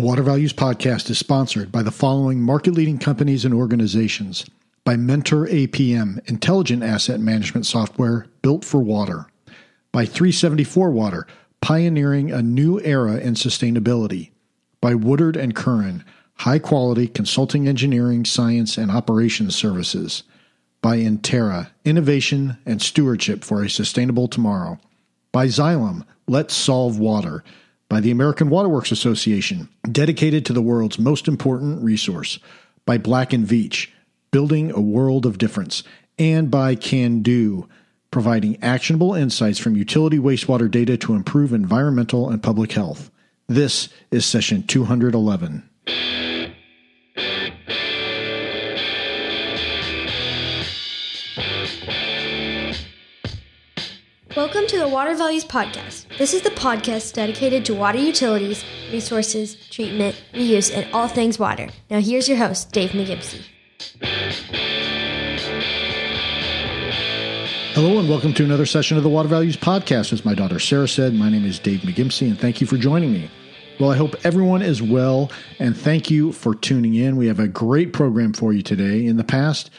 The Water Values Podcast is sponsored by the following market leading companies and organizations by Mentor APM, intelligent asset management software built for water, by 374 Water, pioneering a new era in sustainability, by Woodard and Curran, high quality consulting engineering, science, and operations services, by Intera, innovation and stewardship for a sustainable tomorrow, by Xylem, let's solve water by the American Waterworks Association, dedicated to the world's most important resource, by Black and Veatch, building a world of difference, and by Kando, providing actionable insights from utility wastewater data to improve environmental and public health. This is session 211. Welcome to the Water Values Podcast. This is the podcast dedicated to water utilities, resources, treatment, reuse, and all things water. Now, here's your host, Dave McGimpsey. Hello, and welcome to another session of the Water Values Podcast. As my daughter Sarah said, my name is Dave McGimpsey, and thank you for joining me. Well, I hope everyone is well, and thank you for tuning in. We have a great program for you today. In the past,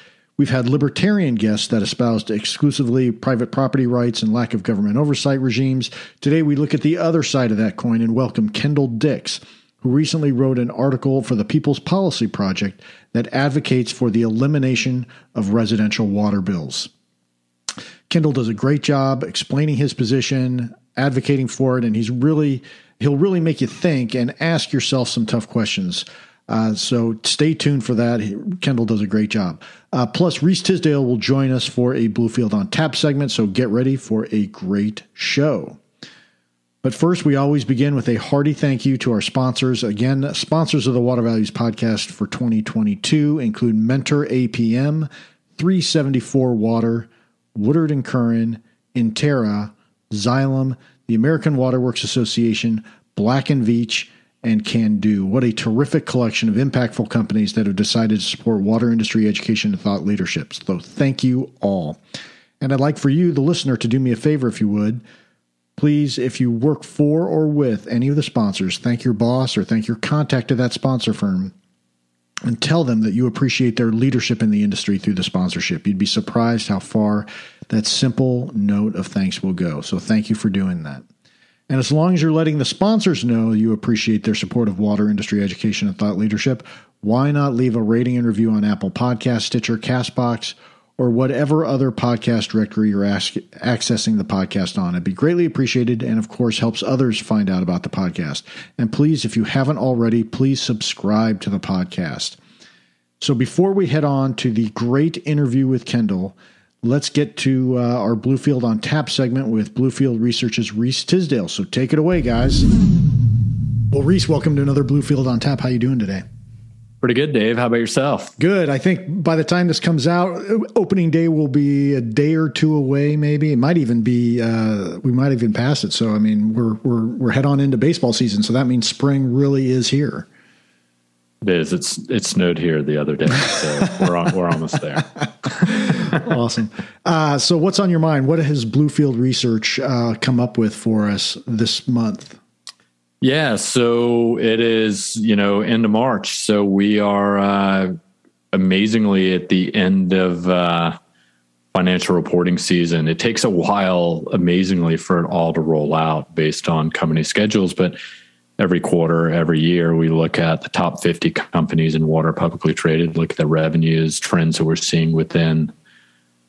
We've had libertarian guests that espoused exclusively private property rights and lack of government oversight regimes. Today, we look at the other side of that coin and welcome Kendall Dix, who recently wrote an article for the People's Policy Project that advocates for the elimination of residential water bills. Kendall does a great job explaining his position, advocating for it, and he's really he'll really make you think and ask yourself some tough questions. Uh, so stay tuned for that. Kendall does a great job. Uh, plus, Reese Tisdale will join us for a Bluefield on Tap segment, so get ready for a great show. But first, we always begin with a hearty thank you to our sponsors. Again, sponsors of the Water Values podcast for 2022 include Mentor APM, 374 Water, Woodard and Curran, Intera, Xylem, the American Waterworks Association, Black and Veatch, and Kando. What a terrific collection of impactful companies that have decided to support water industry education and thought leadership. So thank you all. And I'd like for you, the listener, to do me a favor if you would. Please, if you work for or with any of the sponsors, thank your boss or thank your contact at that sponsor firm and tell them that you appreciate their leadership in the industry through the sponsorship. You'd be surprised how far that simple note of thanks will go. So thank you for doing that. And as long as you're letting the sponsors know you appreciate their support of water industry education and thought leadership, why not leave a rating and review on Apple Podcast, Stitcher, Castbox, or whatever other podcast directory you're ask, accessing the podcast on? It'd be greatly appreciated and, of course, helps others find out about the podcast. And please, if you haven't already, please subscribe to the podcast. So before we head on to the great interview with Kendall, let's get to uh, our Bluefield on Tap segment with Bluefield Research's Reese Tisdale. So take it away, guys. Well, Reese, welcome to another Bluefield on Tap. How you doing today? Pretty good, Dave. How about yourself? Good. I think by the time this comes out, opening day will be a day or two away. Maybe it might even be. Uh, we might even pass it. So I mean, we're we're we're head on into baseball season. So that means spring really is here. It is. It's it snowed here the other day, so we're on, we're almost there. awesome. Uh, so, what's on your mind? What has Bluefield Research uh, come up with for us this month? Yeah, so it is you know end of March, so we are uh, amazingly at the end of uh, financial reporting season. It takes a while, amazingly, for it all to roll out based on company schedules, but every quarter, every year, we look at the top 50 companies in water publicly traded, look at the revenues, trends that we're seeing within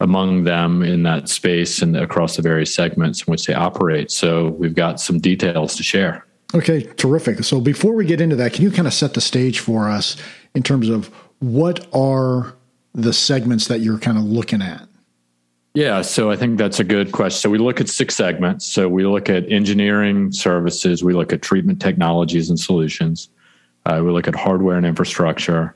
among them in that space and across the various segments in which they operate. So we've got some details to share. Okay, terrific. So before we get into that, can you kind of set the stage for us in terms of what are the segments that you're kind of looking at? Yeah, so I think that's a good question. So we look at six segments. So we look at engineering services, we look at treatment technologies and solutions, uh, we look at hardware and infrastructure,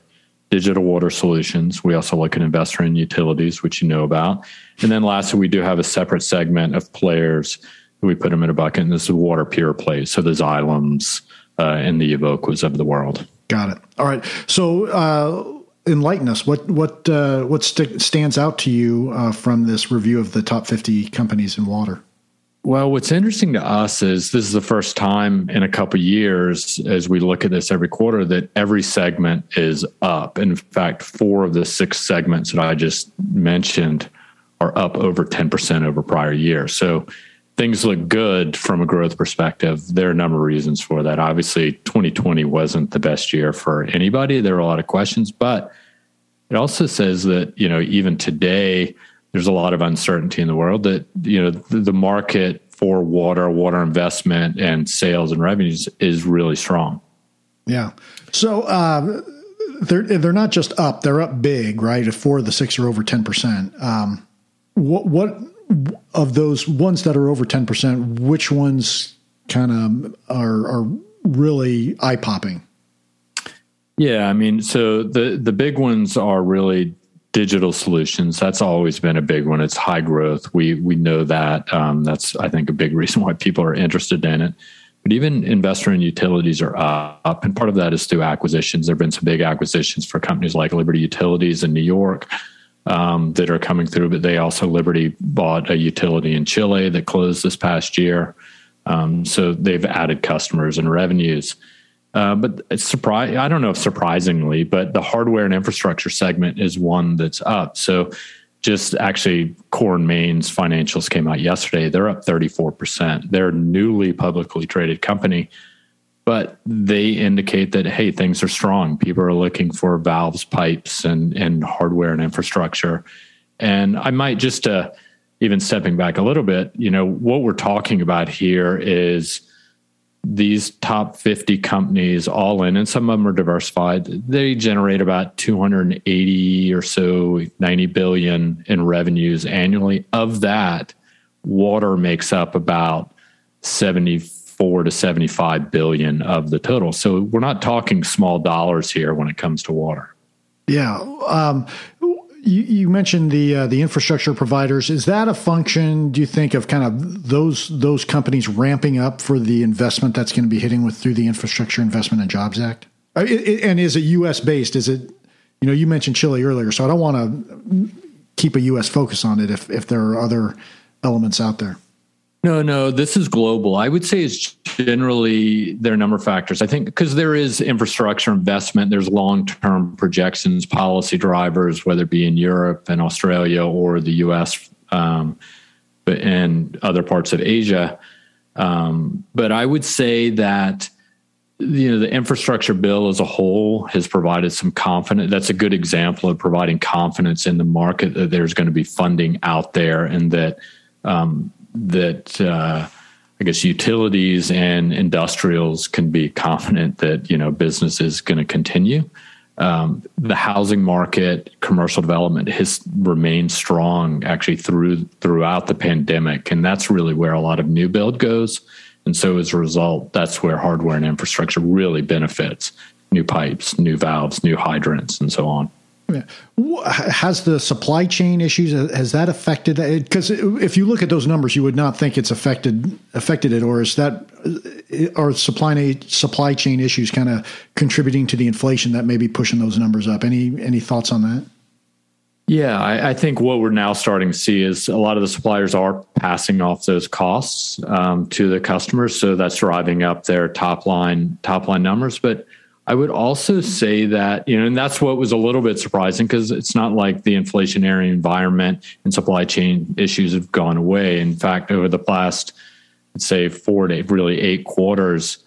digital water solutions. We also look at investor in utilities, which you know about. And then lastly, we do have a separate segment of players. We put them in a bucket, and this is water pure plays. So the Xylems uh, and the Evoquas of the world. Got it. All right. So uh, enlighten us. What what uh, what st- stands out to you uh, from this review of the top fifty companies in water? Well, what's interesting to us is this is the first time in a couple years, as we look at this every quarter, that every segment is up. In fact, four of the six segments that I just mentioned are up over 10% over prior year. So things look good from a growth perspective. There are a number of reasons for that. Obviously, 2020 wasn't the best year for anybody. There are a lot of questions, but it also says that, you know, even today, there's a lot of uncertainty in the world that you know the, the market for water, water investment, and sales and revenues is really strong. Yeah. So uh, they're they're not just up; they're up big, right? If four of the six are over ten percent, um, what what of those ones that are over ten percent? Which ones kind of are are really eye popping? Yeah, I mean, so the the big ones are really digital solutions that's always been a big one. It's high growth. We we know that. Um, that's i think a big reason why people are interested in it. But even investor and utilities are up and part of that is through acquisitions. There have been some big acquisitions for companies like liberty utilities in new york um, that are coming through but they also liberty bought a utility in chile that closed this past year. Um, so they've added customers and revenues uh, but it's surprise. I don't know if surprisingly, but the hardware and infrastructure segment is one that's up. So, just actually, Core & Main's financials came out yesterday. They're up 34%. They're a newly publicly traded company, but they indicate that hey, things are strong. People are looking for valves, pipes, and and hardware and infrastructure. And I might just uh, even stepping back a little bit. You know, what we're talking about here is these top 50 companies all in and some of them are diversified. They generate about 280 or so 90 billion in revenues annually. Of that water makes up about 74 to 75 billion of the total. So we're not talking small dollars here when it comes to water. Yeah um, you, you mentioned the uh, the infrastructure providers. Is that a function? Do you think of kind of those those companies ramping up for the investment that's going to be hitting with through the Infrastructure Investment and Jobs Act? Uh, and is it U.S. based? Is it you know you mentioned Chile earlier, so I don't want to keep a U.S. focus on it if if there are other elements out there. No, no, this is global. I would say it's generally there are number of factors. I think because there is infrastructure investment, there's long term projections, policy drivers, whether it be in Europe and Australia or the US um, and other parts of Asia. Um, but I would say that you know the infrastructure bill as a whole has provided some confidence that's a good example of providing confidence in the market that there's going to be funding out there and that um, that uh, I guess utilities and industrials can be confident that you know business is going to continue. Um, the housing market, commercial development has remained strong actually through throughout the pandemic, and that's really where a lot of new build goes. And so, as a result, that's where hardware and infrastructure really benefits: new pipes, new valves, new hydrants, and so on. Has the supply chain issues has that affected? Because if you look at those numbers, you would not think it's affected affected it, or is that are supply supply chain issues kind of contributing to the inflation that may be pushing those numbers up? Any any thoughts on that? Yeah, I, I, think what we're now starting to see is a lot of the suppliers are passing off those costs um, to the customers, so that's driving up their top line top line numbers. But I would also say that, you know, and that's what was a little bit surprising because it's not like the inflationary environment and supply chain issues have gone away. In fact, over the past, say, four to really eight quarters,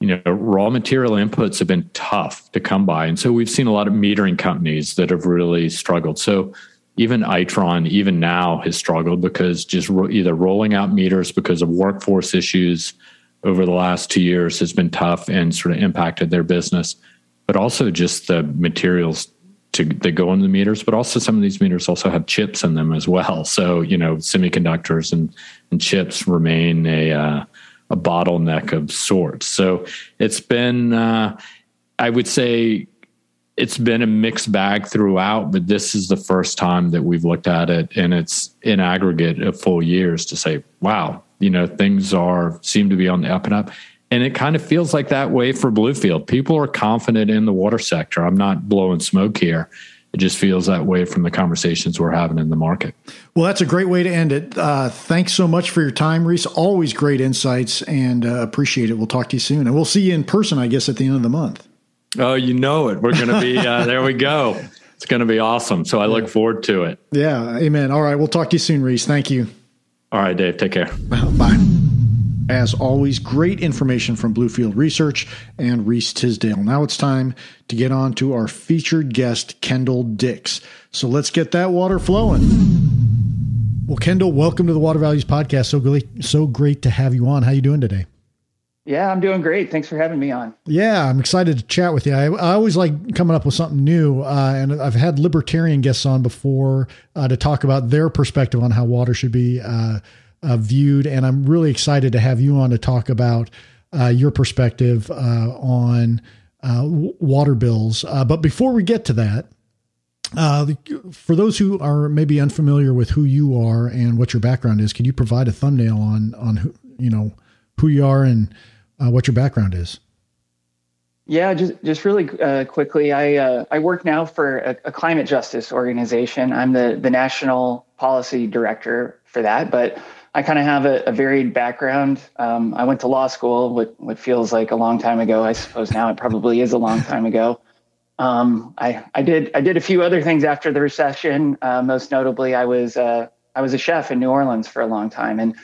you know, raw material inputs have been tough to come by. And so we've seen a lot of metering companies that have really struggled. So even Itron, even now, has struggled because just ro- either rolling out meters because of workforce issues over the last two years has been tough and sort of impacted their business, but also just the materials to that go in the meters, but also some of these meters also have chips in them as well. So you know, semiconductors and and chips remain a uh, a bottleneck of sorts. So it's been, uh, I would say, it's been a mixed bag throughout, but this is the first time that we've looked at it and it's in aggregate of full years to say, wow, you know things are seem to be on the up and up and it kind of feels like that way for bluefield people are confident in the water sector i'm not blowing smoke here it just feels that way from the conversations we're having in the market. Well, that's a great way to end it. Uh, thanks so much for your time, Reese. Always great insights and uh, appreciate it. We'll talk to you soon. And we'll see you in person, I guess, at the end of the month. Oh, you know it. We're going to be, uh, there we go. It's going to be awesome. So I look forward to it. Yeah. Amen. All right. We'll talk to you soon, Reese. Thank you. All right, Dave. Take care. Bye. As always, great information from Bluefield Research and Reese Tisdale. Now it's time to get on to our featured guest, Kendall Dix. So let's get that water flowing. Well, Kendall, welcome to the Water Values Podcast. So great, so great to have you on. How are you doing today? Yeah, I'm doing great. Thanks for having me on. Yeah, I'm excited to chat with you. I, I always like coming up with something new, uh, and I've had libertarian guests on before uh, to talk about their perspective on how water should be uh, uh, viewed. And I'm really excited to have you on to talk about uh, your perspective uh, on uh, water bills. But before we get to that, for those who are maybe unfamiliar with who you are and what your background is, can you provide a thumbnail on on who you know who you are and what your background is? Yeah, just just really uh, quickly, I uh, I work now for a, a, climate justice organization. I'm the the national policy director for that, but I kind of have a, a, varied background. Um, I went to law school, what what feels like a long time ago. I suppose now it probably is a long time ago. Um, I I did I did a few other things after the recession. Uh, most notably, I was uh, I was a chef in New Orleans for a long time, and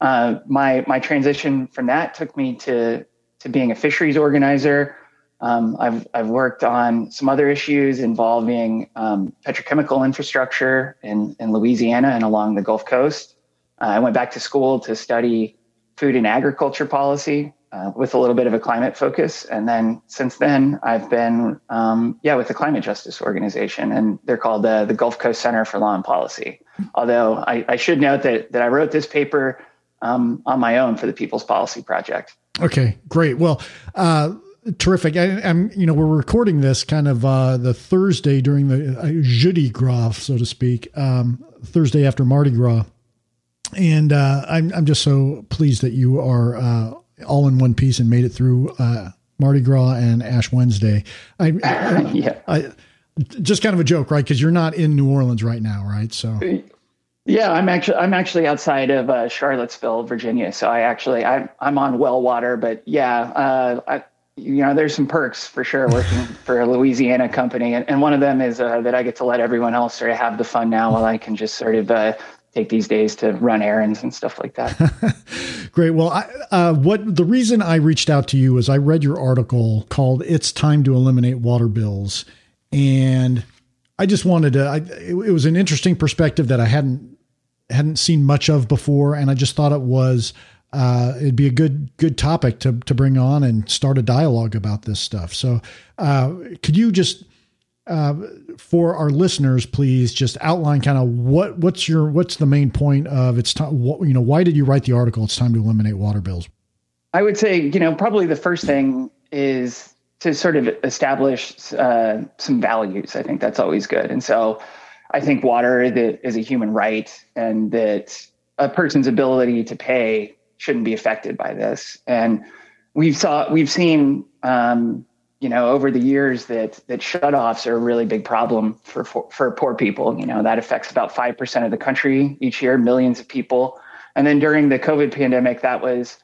uh, my my transition from that took me to to being a fisheries organizer. Um, I've I've worked on some other issues involving um, petrochemical infrastructure in in Louisiana and along the Gulf Coast. Uh, I went back to school to study food and agriculture policy uh, with a little bit of a climate focus. And then since then, I've been, um, yeah, with the Climate Justice Organization, and they're called the, the Gulf Coast Center for Law and Policy. Although I, I should note that, that I wrote this paper um, on my own for the People's Policy Project. Okay, great. Well, uh, terrific. I, am you know, we're recording this kind of uh, the Thursday during the uh, Jeudi Gras, so to speak, um, Thursday after Mardi Gras and uh, I'm I'm just so pleased that you are uh, all in one piece and made it through uh, Mardi Gras and Ash Wednesday. I, yeah. I, just kind of a joke, right? Because you're not in New Orleans right now, right? So. Yeah, I'm actually I'm actually outside of uh, Charlottesville, Virginia. So I actually I I'm on well water, but yeah, uh, I, you know, there's some perks for sure working for a Louisiana company, and, and one of them is uh, that I get to let everyone else sort of have the fun now, while I can just sort of uh, take these days to run errands and stuff like that. Great. Well, I, uh, what the reason I reached out to you is I read your article called "It's Time to Eliminate Water Bills," and I just wanted to. I, it, it was an interesting perspective that I hadn't hadn't seen much of before, and I just thought it was uh, it'd be a good good topic to to bring on and start a dialogue about this stuff. So, uh, could you just uh, for our listeners, please just outline kind of what what's your what's the main point of it's time. What, you know, why did you write the article? It's time to eliminate water bills. I would say, you know, probably the first thing is to sort of establish uh, some values. I think that's always good, and so I think water that is a human right, and that a person's ability to pay shouldn't be affected by this. And we've saw we've seen um, you know, over the years that that shutoffs are a really big problem for, for, for poor people. You know, that affects about five percent of the country each year, millions of people. And then during the COVID pandemic, that was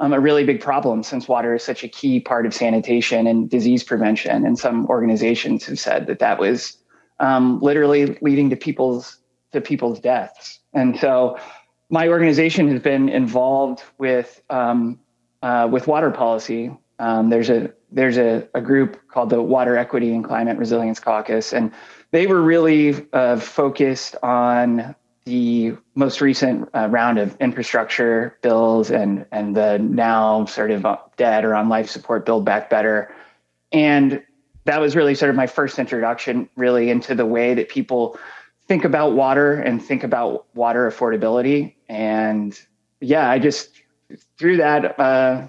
um, a really big problem since water is such a key part of sanitation and disease prevention. And some organizations have said that that was um, literally leading to people's to people's deaths. And so, my organization has been involved with um, uh, with water policy. Um, there's a there's a, a group called the Water Equity and Climate Resilience Caucus, and they were really uh, focused on the most recent uh, round of infrastructure bills and and the now sort of dead or on life support build back better and that was really sort of my first introduction really into the way that people think about water and think about water affordability. And yeah i just through that uh,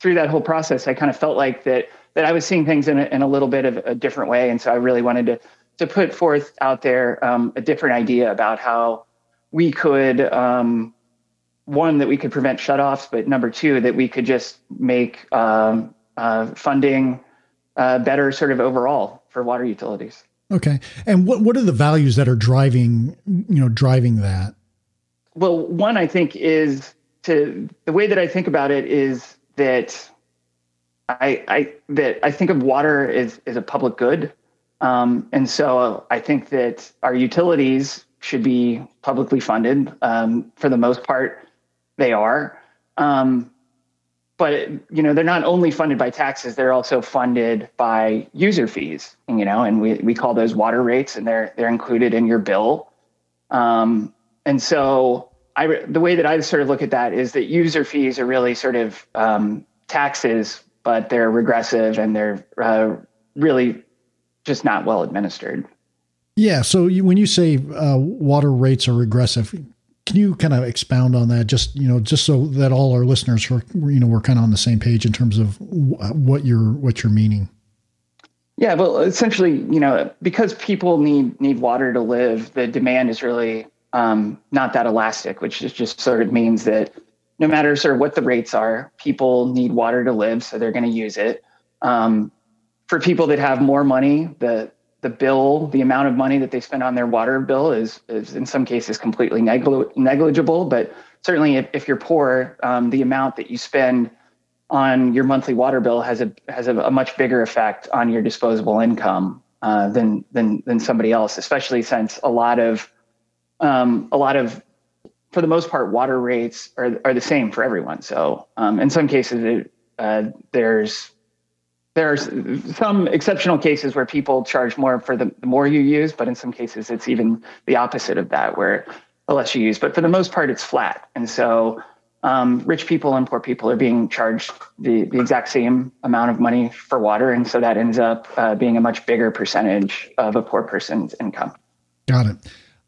through that whole process, I kind of felt like that that I was seeing things in a, in a little bit of a different way, and so I really wanted to to put forth out there um, a different idea about how we could um, one that we could prevent shutoffs, but number two that we could just make um, uh, funding uh, better, sort of overall for water utilities. Okay. And what what are the values that are driving you know driving that? Well, one I think is to the way that I think about it is that I I that I think of water as as a public good. Um, and so I think that our utilities should be publicly funded. Um, for the most part, they are. Um, but you know they're not only funded by taxes; they're also funded by user fees. You know, and we we call those water rates, and they're they're included in your bill. Um, and so I the way that I sort of look at that is that user fees are really sort of um, taxes, but they're regressive and they're uh, really just not well administered. Yeah. So you, when you say uh, water rates are regressive, can you kind of expound on that? Just you know, just so that all our listeners, are, you know, we're kind of on the same page in terms of what you're what you're meaning. Yeah, well, essentially, you know, because people need need water to live, the demand is really um, not that elastic, which is just sort of means that no matter sort of what the rates are, people need water to live, so they're going to use it. Um, for people that have more money, the the bill, the amount of money that they spend on their water bill is, is in some cases completely negli- negligible. But certainly, if, if you're poor, um, the amount that you spend on your monthly water bill has a has a, a much bigger effect on your disposable income uh, than than than somebody else. Especially since a lot of um, a lot of for the most part, water rates are are the same for everyone. So um, in some cases, it, uh, there's there's some exceptional cases where people charge more for the, the, more you use, but in some cases it's even the opposite of that, where the less you use. But for the most part, it's flat, and so um, rich people and poor people are being charged the, the exact same amount of money for water, and so that ends up uh, being a much bigger percentage of a poor person's income. Got it.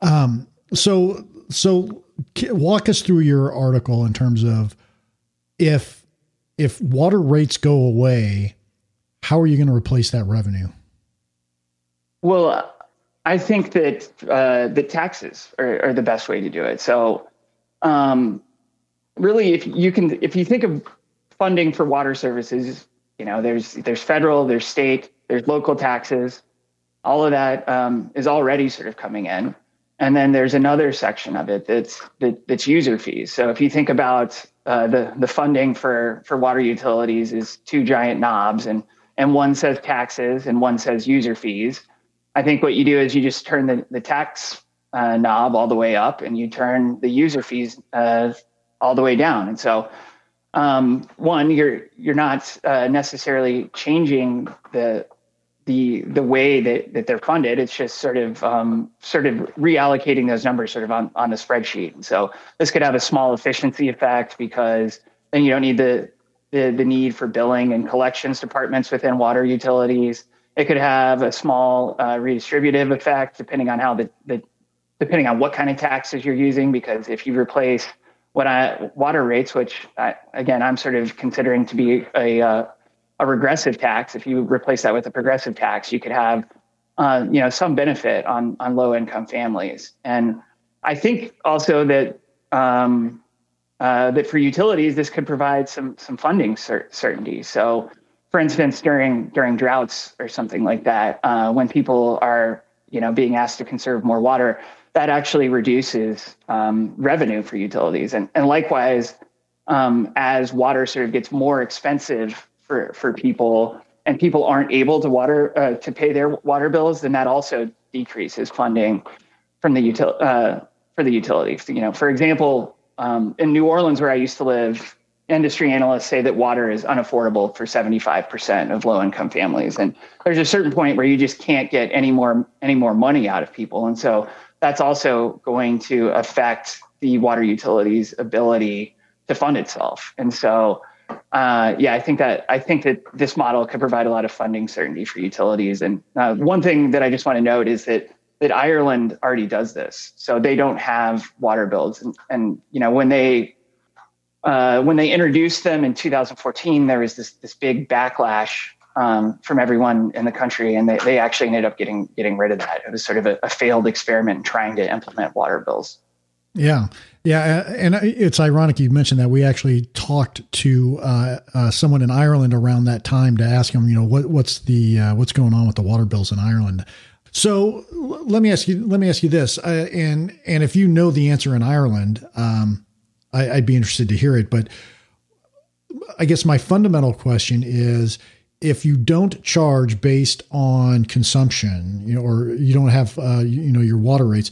Um, so so walk us through your article in terms of if if water rates go away how are you going to replace that revenue? Well, I think that uh, the taxes are, are, the best way to do it. So, um, really, if you can, if you think of funding for water services, you know, there's there's federal, there's state, there's local taxes. All of that um, is already sort of coming in, and then there's another section of it that's that, that's user fees. So if you think about uh, the the funding for for water utilities is two giant knobs, and and one says taxes and one says user fees. I think what you do is you just turn the, the tax uh, knob all the way up and you turn the user fees uh, all the way down. And so, um, one, you're you're not uh, necessarily changing the the the way that, that they're funded. It's just sort of um, sort of reallocating those numbers sort of on, on the spreadsheet. And so this could have a small efficiency effect because then you don't need the the, the need for billing and collections departments within water utilities. It could have a small uh, redistributive effect depending on how the, the depending on what kind of taxes you're using. Because if you replace what I water rates, which I, again I'm sort of considering to be a uh, a regressive tax, if you replace that with a progressive tax, you could have uh, you know some benefit on on low income families. And I think also that um, uh, that for utilities, this could provide some some funding cert- certainty. So, for instance, during during droughts or something like that, uh, when people are you know being asked to conserve more water, that actually reduces um, revenue for utilities. And and likewise, um, as water sort of gets more expensive for for people, and people aren't able to water uh, to pay their water bills, then that also decreases funding from the util uh, for the utilities. You know, for example, um, in New Orleans, where I used to live, industry analysts say that water is unaffordable for 75% of low income families. And there's a certain point where you just can't get any more, any more money out of people. And so that's also going to affect the water utilities ability to fund itself. And so, uh, yeah, I think that I think that this model could provide a lot of funding certainty for utilities. And uh, one thing that I just want to note is that that Ireland already does this, so they don't have water bills. And, and you know when they uh, when they introduced them in 2014, there was this this big backlash um, from everyone in the country, and they, they actually ended up getting getting rid of that. It was sort of a, a failed experiment trying to implement water bills. Yeah, yeah, and it's ironic you mentioned that. We actually talked to uh, uh, someone in Ireland around that time to ask him, you know, what what's the uh, what's going on with the water bills in Ireland. So let me ask you. Let me ask you this, uh, and and if you know the answer in Ireland, um, I, I'd be interested to hear it. But I guess my fundamental question is: if you don't charge based on consumption, you know, or you don't have, uh, you know, your water rates,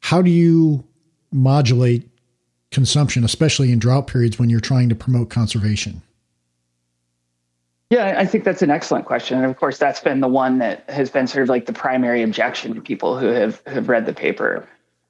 how do you modulate consumption, especially in drought periods when you're trying to promote conservation? Yeah, I think that's an excellent question. And of course, that's been the one that has been sort of like the primary objection to people who have, have read the paper.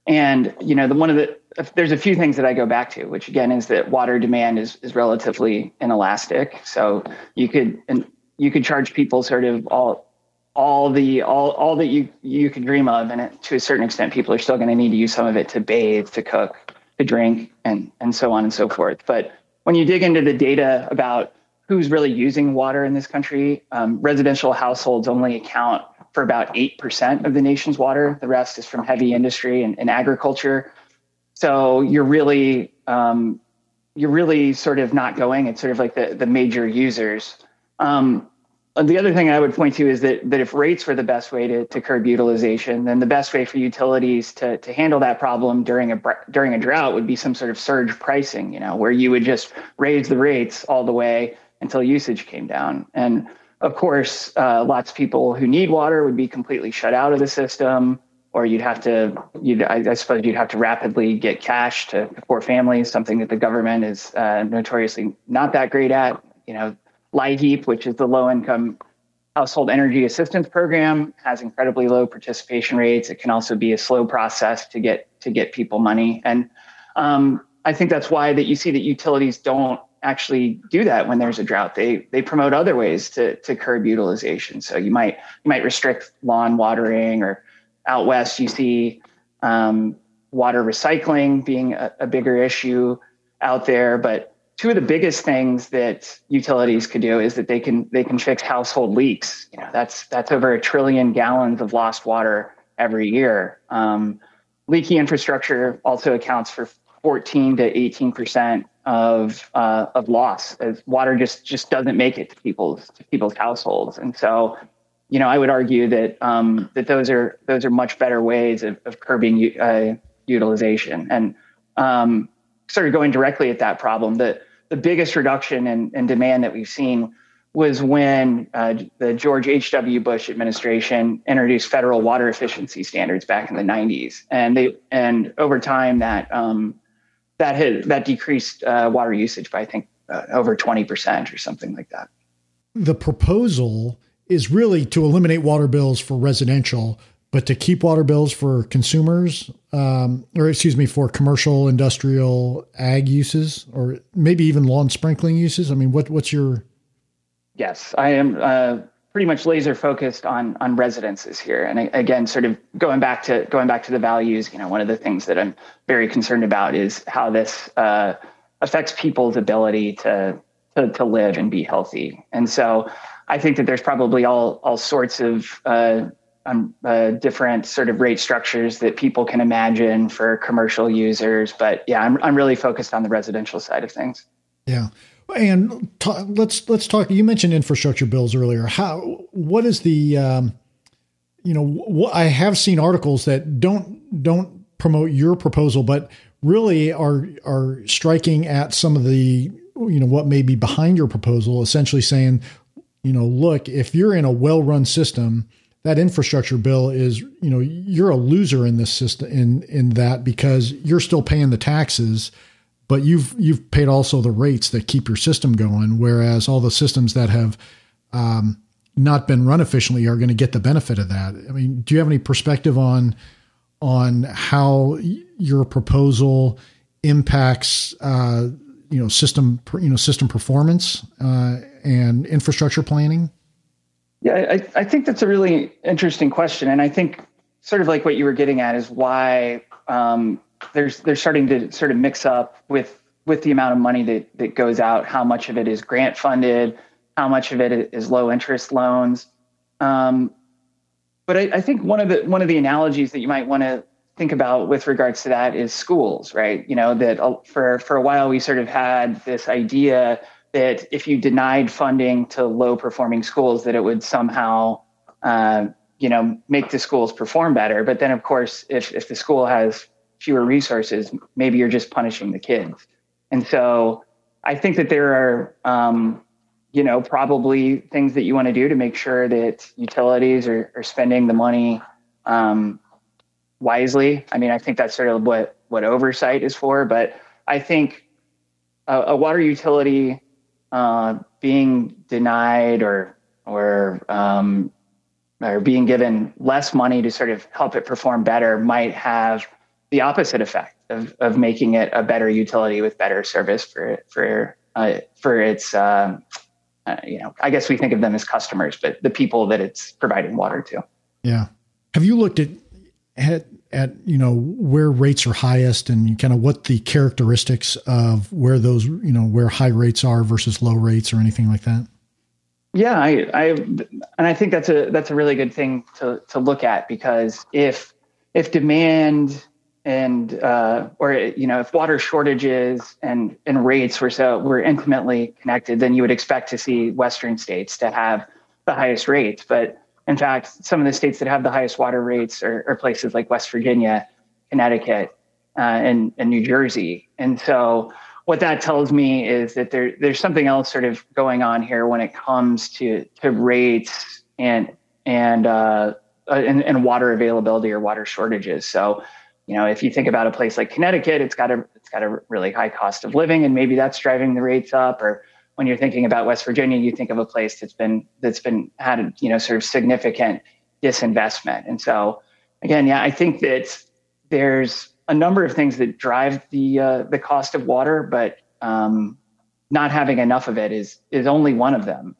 And, you know, the one of the, there's a few things that I go back to, which again is that water demand is, is relatively inelastic. So you could, and you could charge people sort of all, all the, all, all that you, you could dream of. And it, to a certain extent, people are still going to need to use some of it to bathe, to cook, to drink, and, and so on and so forth. But when you dig into the data about who's really using water in this country. Um, residential households only account for about 8% of the nation's water. The rest is from heavy industry and, and agriculture. So you're really, um, you're really sort of not going. It's sort of like the, the major users. Um, the other thing I would point to is that that if rates were the best way to, to curb utilization, then the best way for utilities to, to handle that problem during a during a drought would be some sort of surge pricing, you know, where you would just raise the rates all the way until usage came down. And of course, uh, lots of people who need water would be completely shut out of the system, or you'd have to, you'd, I, I suppose you'd have to rapidly get cash to poor families, something that the government is uh, notoriously not that great at. You know, LIHEAP, which is the low income household energy assistance program, has incredibly low participation rates. It can also be a slow process to get to get people money, and um, I think that's why that you see that utilities don't actually do that when there's a drought. They they promote other ways to to curb utilization. So you might you might restrict lawn watering, or out west you see um, water recycling being a, a bigger issue out there. But two of the biggest things that utilities could do is that they can they can fix household leaks. You know that's that's over a trillion gallons of lost water every year. Um, leaky infrastructure also accounts for 14 to 18 percent of uh, of loss as water just just doesn't make it to people's to people's households and so you know I would argue that um, that those are those are much better ways of, of curbing uh, utilization and um, sort of going directly at that problem the the biggest reduction in, in demand that we've seen was when uh, the George H.W. Bush administration introduced federal water efficiency standards back in the 90s. And they and over time that um, that had that decreased uh, water usage by I think uh, over twenty percent or something like that. The proposal is really to eliminate water bills for residential, but to keep water bills for consumers, um, or excuse me, for commercial, industrial, ag uses, or maybe even lawn sprinkling uses. I mean, what what's your? Yes, I am. Uh, pretty much laser focused on on residences here. And again, sort of going back to going back to the values, you know, one of the things that I'm very concerned about is how this uh, affects people's ability to, to to live and be healthy. And so, I think that there's probably all all sorts of uh, um, uh, different sort of rate structures that people can imagine for commercial users. But yeah, I'm I'm really focused on the residential side of things. Yeah. And let's let's talk. You mentioned infrastructure bills earlier. How what is the um, you know wh- I have seen articles that don't don't promote your proposal, but really are are striking at some of the you know what may be behind your proposal. Essentially saying, you know, look, if you're in a well run system, that infrastructure bill is you know you're a loser in this system in in that because you're still paying the taxes but you've you've paid also the rates that keep your system going, whereas all the systems that have um, not been run efficiently are going to get the benefit of that. I mean, do you have any perspective on on how your proposal impacts uh, you know system you know system performance uh, and infrastructure planning? Yeah, I, I think that's a really interesting question, and I think sort of like what you were getting at is why um, there's they're starting to sort of mix up with with the amount of money that that goes out. How much of it is grant funded? How much of it is low interest loans? Um, but I, I think one of the one of the analogies that you might want to think about with regards to that is schools, right? You know that for for a while we sort of had this idea that if you denied funding to low performing schools, that it would somehow uh, you know, make the schools perform better. But then, of course, if if the school has fewer resources, maybe you're just punishing the kids. And so, I think that there are, um, you know, probably things that you want to do to make sure that utilities are, are spending the money um, wisely. I mean, I think that's sort of what what oversight is for. But I think a, a water utility uh, being denied or or um, or being given less money to sort of help it perform better might have the opposite effect of, of making it a better utility with better service for for uh, for its uh, uh, you know I guess we think of them as customers, but the people that it's providing water to. Yeah. Have you looked at at at you know where rates are highest and kind of what the characteristics of where those you know where high rates are versus low rates or anything like that? Yeah, I, I and I think that's a that's a really good thing to to look at because if if demand and uh, or you know if water shortages and and rates were so were intimately connected, then you would expect to see Western states to have the highest rates. But in fact, some of the states that have the highest water rates are, are places like West Virginia, Connecticut, uh, and and New Jersey. And so what that tells me is that there there's something else sort of going on here when it comes to to rates and and uh, uh, and, and water availability or water shortages. So, you know, if you think about a place like Connecticut, it's got a it's got a really high cost of living, and maybe that's driving the rates up. Or when you're thinking about West Virginia, you think of a place that's been that's been had you know sort of significant disinvestment. And so, again, yeah, I think that there's a number of things that drive the uh, the cost of water, but um, not having enough of it is is only one of them.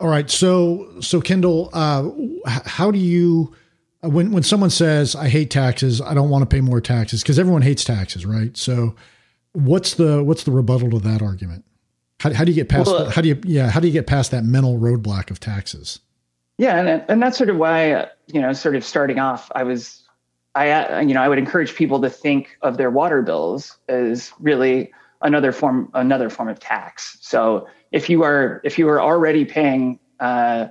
All right, so so Kendall, uh, how do you when when someone says I hate taxes, I don't want to pay more taxes because everyone hates taxes, right? So what's the what's the rebuttal to that argument? How, how do you get past well, how do you yeah how do you get past that mental roadblock of taxes? Yeah, and and that's sort of why you know sort of starting off, I was I, uh, you know, I would encourage people to think of their water bills as really another form, another form of tax. So if you are, if you are already paying uh,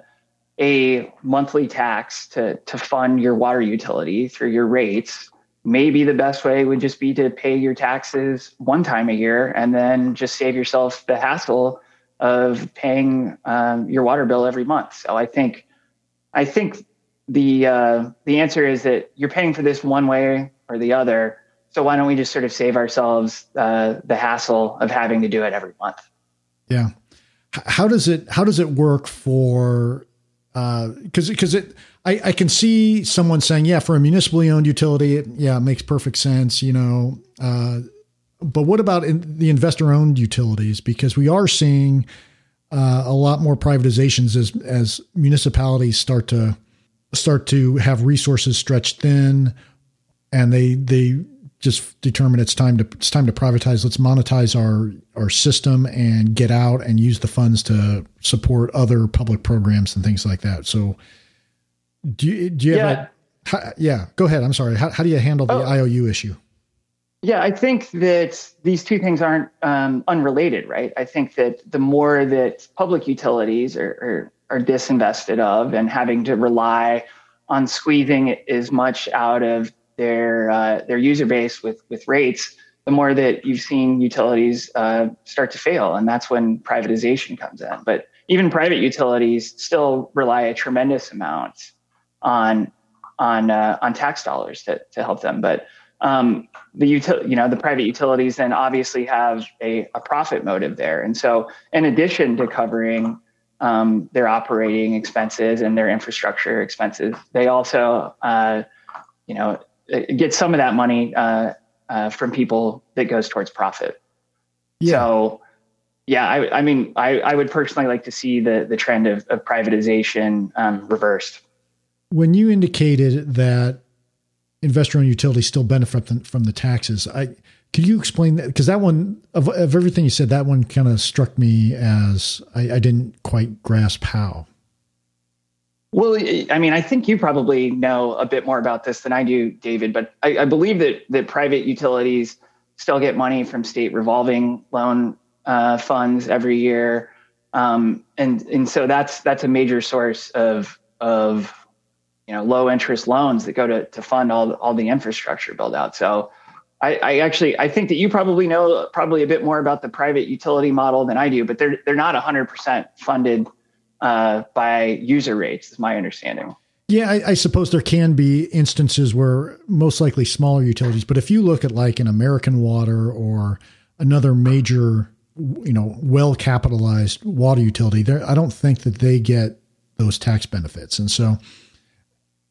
a monthly tax to to fund your water utility through your rates, maybe the best way would just be to pay your taxes one time a year and then just save yourself the hassle of paying um, your water bill every month. So I think, I think the uh, the answer is that you're paying for this one way or the other. So why don't we just sort of save ourselves uh, the hassle of having to do it every month? Yeah. How does it How does it work for? Because uh, because it I, I can see someone saying yeah for a municipally owned utility it, yeah it makes perfect sense you know uh, but what about in the investor owned utilities? Because we are seeing uh, a lot more privatizations as as municipalities start to start to have resources stretched thin and they they just determine it's time to it's time to privatize. Let's monetize our our system and get out and use the funds to support other public programs and things like that. So do you do you yeah. have a how, yeah go ahead. I'm sorry. How, how do you handle the oh. iou issue? Yeah i think that these two things aren't um, unrelated right? I think that the more that public utilities are, are are disinvested of and having to rely on squeezing as much out of their uh, their user base with with rates, the more that you've seen utilities uh, start to fail, and that's when privatization comes in. But even private utilities still rely a tremendous amount on on uh, on tax dollars to to help them. But um, the util- you know the private utilities then obviously have a, a profit motive there, and so in addition to covering um, their operating expenses and their infrastructure expenses. They also, uh, you know, get some of that money uh, uh, from people that goes towards profit. Yeah. So, yeah, I, I mean, I, I, would personally like to see the the trend of, of privatization um, reversed. When you indicated that investor-owned utilities still benefit from the taxes, I could you explain that? Because that one of, of everything you said, that one kind of struck me as I, I didn't quite grasp how. Well, I mean, I think you probably know a bit more about this than I do, David. But I, I believe that that private utilities still get money from state revolving loan uh, funds every year, um, and and so that's that's a major source of of you know low interest loans that go to to fund all all the infrastructure build out. So I, I, actually I think that you probably know probably a bit more about the private utility model than I do, but they're they're not 100% funded uh, by user rates, is my understanding. Yeah, I, I, suppose there can be instances where most likely smaller utilities, but if you look at like an American Water or another major, you know, well capitalized water utility, there I don't think that they get those tax benefits, and so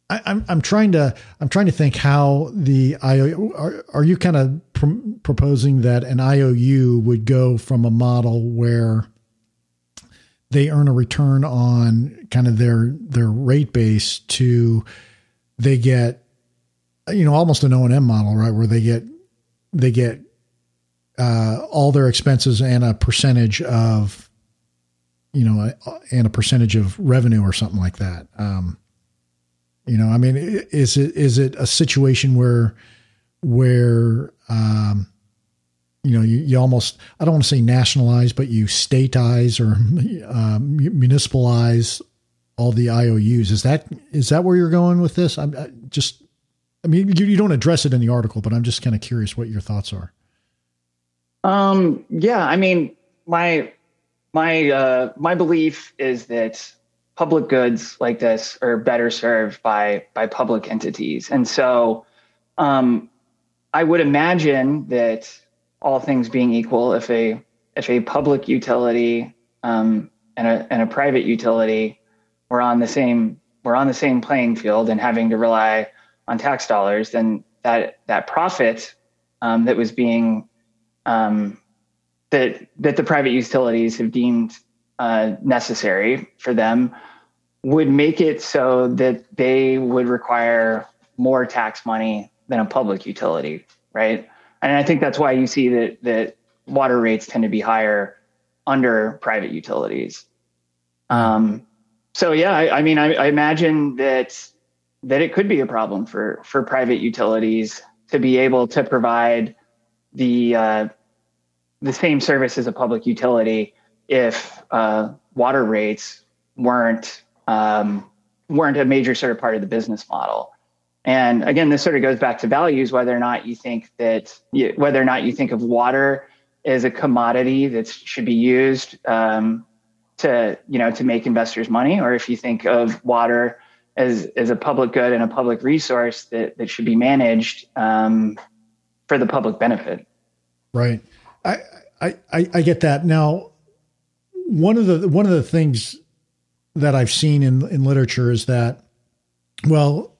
I, am I'm, I'm trying to I'm trying to think how the IOU are, are you kind of pr- proposing that an IOU would go from a model where they earn a return on kind of their their rate base to they get you know almost an O and M model right where they get they get uh, all their expenses and a percentage of you know and a percentage of revenue or something like that. Um, you know, I mean, is it is it a situation where where um, you know you, you almost I don't want to say nationalize, but you stateize or um, municipalize all the IOUs? Is that is that where you're going with this? I'm I just I mean, you, you don't address it in the article, but I'm just kind of curious what your thoughts are. Um, yeah, I mean, my my uh, my belief is that public goods like this are better served by by public entities. And so um, I would imagine that all things being equal, if a if a public utility um, and a and a private utility were on the same were on the same playing field and having to rely on tax dollars, then that that profit um, that was being um, that that the private utilities have deemed uh, necessary for them would make it so that they would require more tax money than a public utility, right? And I think that's why you see that that water rates tend to be higher under private utilities. Um, so yeah, I, I mean, I, I, imagine that that it could be a problem for for private utilities to be able to provide the uh, the same service as a public utility if uh, water rates weren't um, weren't a major sort of part of the business model. And again, this sort of goes back to values, whether or not you think that, you, whether or not you think of water as a commodity that should be used um, to, you know, to make investors money, or if you think of water as, as a public good and a public resource that, that should be managed um, for the public benefit. Right. I, I, I get that. Now, one of the, one of the things that I've seen in in literature is that well,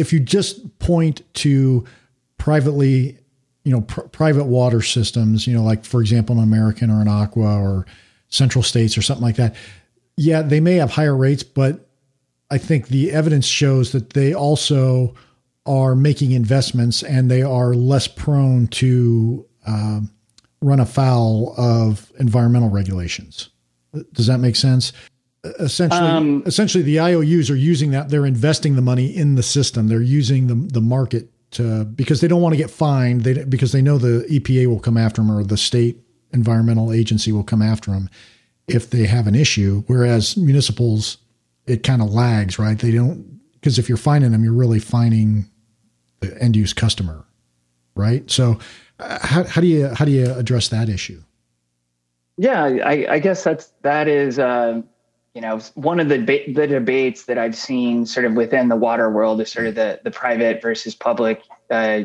if you just point to privately, you know, pr- private water systems, you know, like for example, an American or an Aqua or Central States or something like that, yeah, they may have higher rates, but I think the evidence shows that they also are making investments and they are less prone to uh, run afoul of environmental regulations. Does that make sense? Essentially um, essentially the IOUs are using that. They're investing the money in the system. They're using the the market to because they don't want to get fined. They because they know the EPA will come after them or the state environmental agency will come after them if they have an issue. Whereas municipals it kind of lags right? They don't because if you're finding them you're really finding the end use customer right? So uh, how, how do you how do you address that issue? Yeah i, I guess that's that is uh you know, one of the the debates that I've seen sort of within the water world is sort of the the private versus public uh,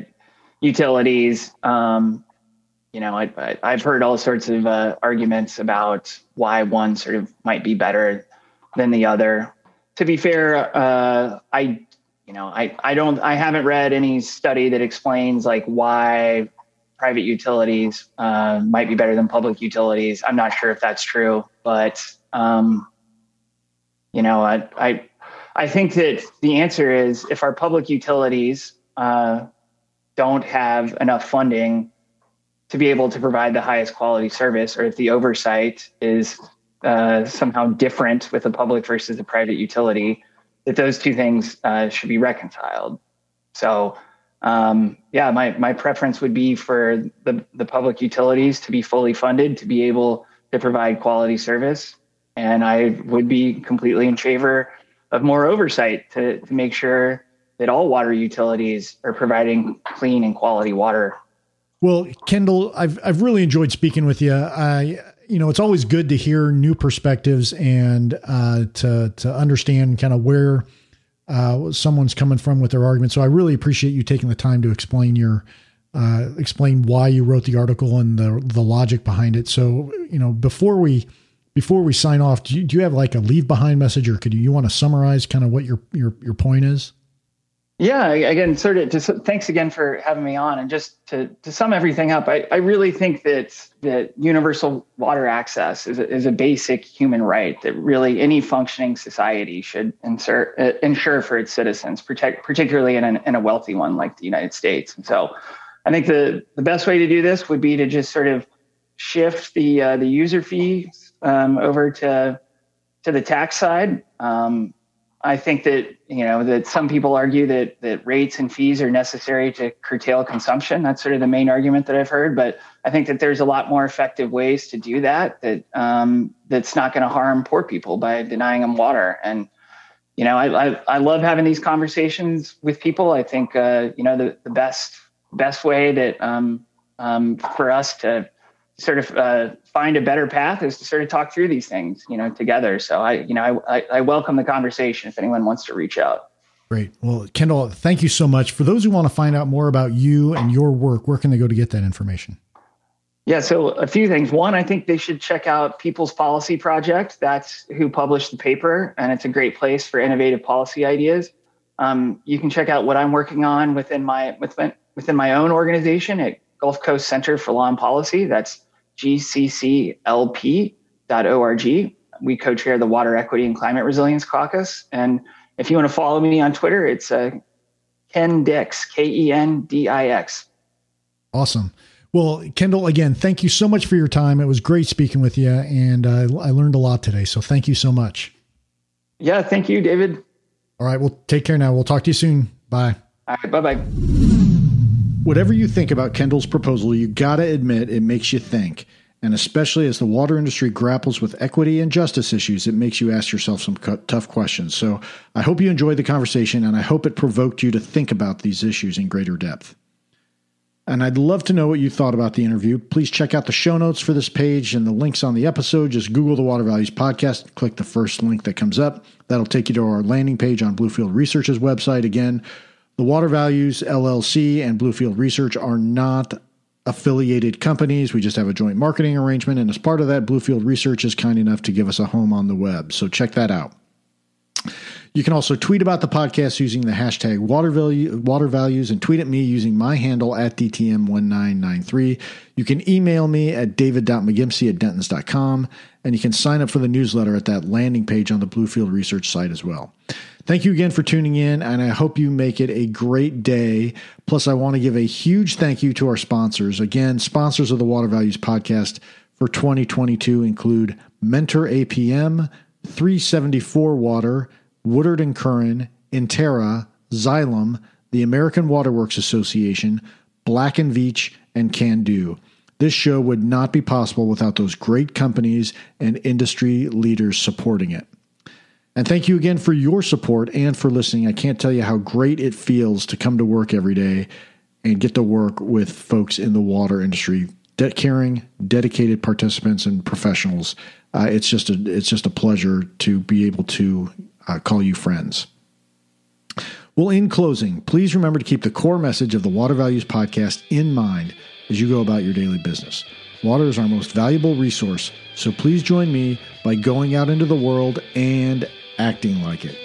utilities. Um, you know, I, have heard all sorts of uh, arguments about why one sort of might be better than the other. To be fair, uh, I, you know, I I don't I haven't read any study that explains like why private utilities uh, might be better than public utilities. I'm not sure if that's true, but um, you know, I, I, I think that the answer is if our public utilities uh, don't have enough funding to be able to provide the highest quality service, or if the oversight is uh, somehow different with a public versus a private utility, that those two things uh, should be reconciled. So, um, yeah, my my preference would be for the the public utilities to be fully funded to be able to provide quality service and I would be completely in favor of more oversight to, to make sure that all water utilities are providing clean and quality water. Well, Kendall, I've I've really enjoyed speaking with you. I you know it's always good to hear new perspectives and uh, to to understand kind of where uh, someone's coming from with their argument. So I really appreciate you taking the time to explain your uh, explain why you wrote the article and the the logic behind it. So you know before we before we sign off, do you, do you have like a leave behind message, or could you, you want to summarize kind of what your your your point is? Yeah, again, sort of. Thanks again for having me on, and just to to sum everything up, I, I really think that that universal water access is a, is a basic human right that really any functioning society should insert, uh, ensure for its citizens, protect particularly in, an, in a wealthy one like the United States. And so, I think the the best way to do this would be to just sort of shift the uh, the user fees um, over to to the tax side. Um, I think that you know that some people argue that that rates and fees are necessary to curtail consumption. That's sort of the main argument that I've heard. But I think that there's a lot more effective ways to do that. That um, that's not going to harm poor people by denying them water. And you know, I, I, I love having these conversations with people. I think uh, you know the the best best way that um, um, for us to sort of uh, find a better path is to sort of talk through these things, you know, together. So I, you know, I, I, I welcome the conversation if anyone wants to reach out. Great. Well, Kendall, thank you so much. For those who want to find out more about you and your work, where can they go to get that information? Yeah, so a few things. One, I think they should check out People's Policy Project. That's who published the paper, and it's a great place for innovative policy ideas. Um, you can check out what I'm working on within my within, within my own organization at Gulf Coast Center for Law and Policy. That's gcclp.org. We co chair the Water Equity and Climate Resilience Caucus. And if you want to follow me on Twitter, it's uh, Ken Dix, K E N D I X. Awesome. Well, Kendall, again, thank you so much for your time. It was great speaking with you, and uh, I learned a lot today. So thank you so much. Yeah, thank you, David. All right. Well, take care now. We'll talk to you soon. Bye. All right. Bye bye. Whatever you think about Kendall's proposal, you gotta admit it makes you think. And especially as the water industry grapples with equity and justice issues, it makes you ask yourself some tough questions. So I hope you enjoyed the conversation and I hope it provoked you to think about these issues in greater depth. And I'd love to know what you thought about the interview. Please check out the show notes for this page and the links on the episode. Just Google the Water Values Podcast, click the first link that comes up. That'll take you to our landing page on Bluefield Research's website. Again, the Water Values LLC and Bluefield Research are not affiliated companies. We just have a joint marketing arrangement. And as part of that, Bluefield Research is kind enough to give us a home on the web. So check that out. You can also tweet about the podcast using the hashtag water, value, water values and tweet at me using my handle at DTM1993. You can email me at david.mcgimpsey at dentons.com and you can sign up for the newsletter at that landing page on the Bluefield Research site as well. Thank you again for tuning in, and I hope you make it a great day. Plus, I want to give a huge thank you to our sponsors. Again, sponsors of the Water Values Podcast for 2022 include Mentor APM, 374 Water, Woodard and Curran, Intera, Xylem, the American Waterworks Association, Black and Veatch, and Kando. This show would not be possible without those great companies and industry leaders supporting it. And thank you again for your support and for listening. I can't tell you how great it feels to come to work every day and get to work with folks in the water industry, de- caring, dedicated participants and professionals. Uh, it's just a it's just a pleasure to be able to uh, call you friends. Well, in closing, please remember to keep the core message of the Water Values podcast in mind as you go about your daily business. Water is our most valuable resource, so please join me by going out into the world and acting like it.